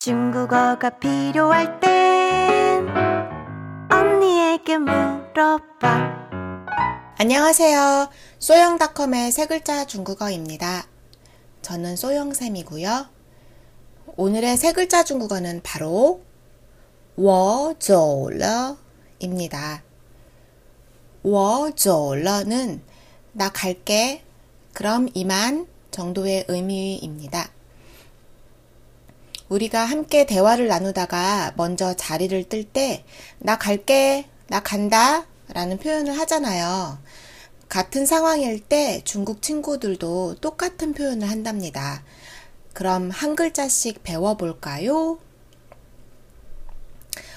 중국어가 필요할 땐 언니에게 물어봐. 안녕하세요. 소영닷컴의 세 글자 중국어입니다. 저는 소영쌤이고요. 오늘의 세 글자 중국어는 바로 我走了입니다. 我走了는 나 갈게, 그럼 이만 정도의 의미입니다. 우리가 함께 대화를 나누다가 먼저 자리를 뜰 때, 나 갈게, 나 간다, 라는 표현을 하잖아요. 같은 상황일 때 중국 친구들도 똑같은 표현을 한답니다. 그럼 한 글자씩 배워볼까요?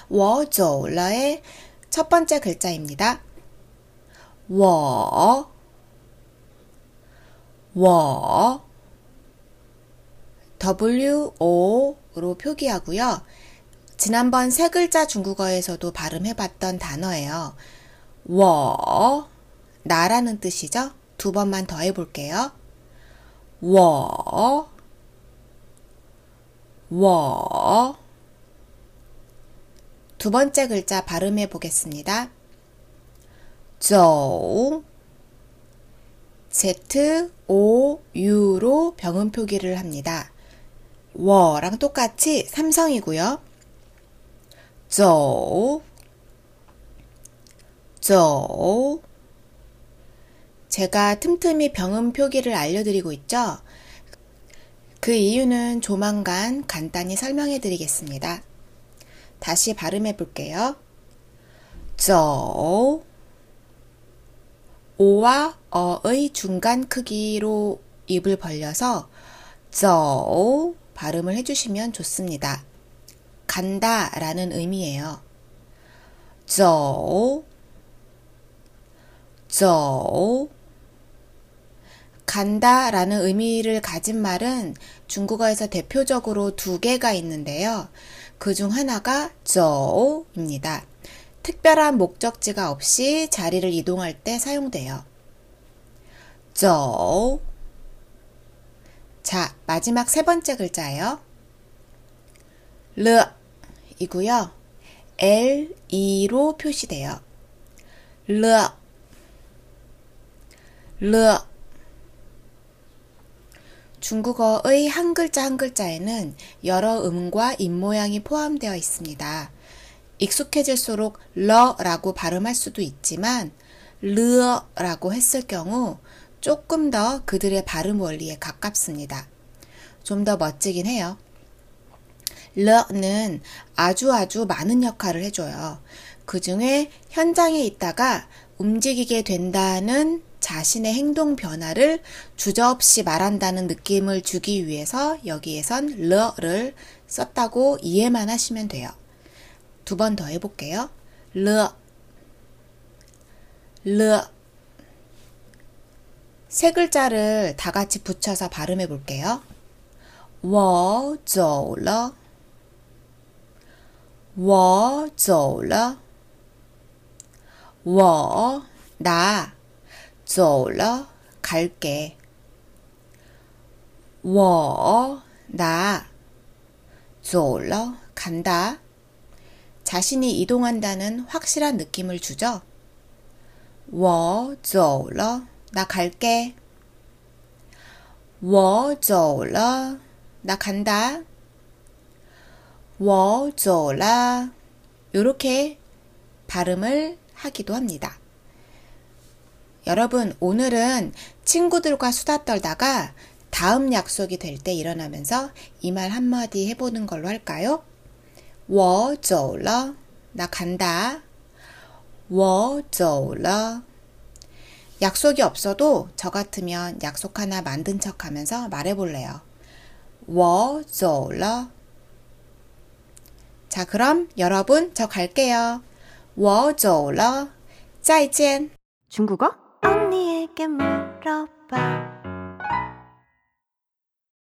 워저라의 첫 번째 글자입니다. 워, 워, W, O, 으로 표기하고요. 지난번 세 글자 중국어에서도 발음해봤던 단어예요. 워 나라는 뜻이죠. 두 번만 더 해볼게요. 워, 워. 두 번째 글자 발음해 보겠습니다. 조, Z, O, U로 병음 표기를 합니다. 워랑 똑같이 삼성이고요. 조, 조. 제가 틈틈이 병음 표기를 알려드리고 있죠. 그 이유는 조만간 간단히 설명해 드리겠습니다. 다시 발음해 볼게요. 조, 오와 어의 중간 크기로 입을 벌려서 저 발음을 해주시면 좋습니다. 간다 라는 의미예요. 走,走 간다 라는 의미를 가진 말은 중국어에서 대표적으로 두 개가 있는데요. 그 중 하나가 走입니다. 특별한 목적지가 없이 자리를 이동할 때 사용돼요. 走 자, 마지막 세 번째 글자예요. 르 이고요. L, E로 표시돼요. 르, 르. 중국어의 한 글자 한 글자에는 여러 음과 입모양이 포함되어 있습니다. 익숙해질수록 러라고 발음할 수도 있지만 르라고 했을 경우 조금 더 그들의 발음 원리에 가깝습니다. 좀 더 멋지긴 해요. 르는 아주 아주 많은 역할을 해줘요. 그 중에 현장에 있다가 움직이게 된다는 자신의 행동 변화를 주저없이 말한다는 느낌을 주기 위해서 여기에선 르를 썼다고 이해만 하시면 돼요. 두 번 더 해볼게요. 르, 르. 세 글자를 다 같이 붙여서 발음해 볼게요. 我走了我走了我나走了 갈게 我나走了 간다 자신이 이동한다는 확실한 느낌을 주죠. 我走了 나 갈게 我走了 나 간다 我走了 요렇게 발음을 하기도 합니다. 여러분, 오늘은 친구들과 수다 떨다가 다음 약속이 될 때 일어나면서 이 말 한마디 해보는 걸로 할까요? 我走了. 나 간다. 我走了. 약속이 없어도 저 같으면 약속 하나 만든 척 하면서 말해볼래요. 我走了. 자, 그럼 여러분 저 갈게요. 我走了.再见. 중국어? 언니에게 물어봐.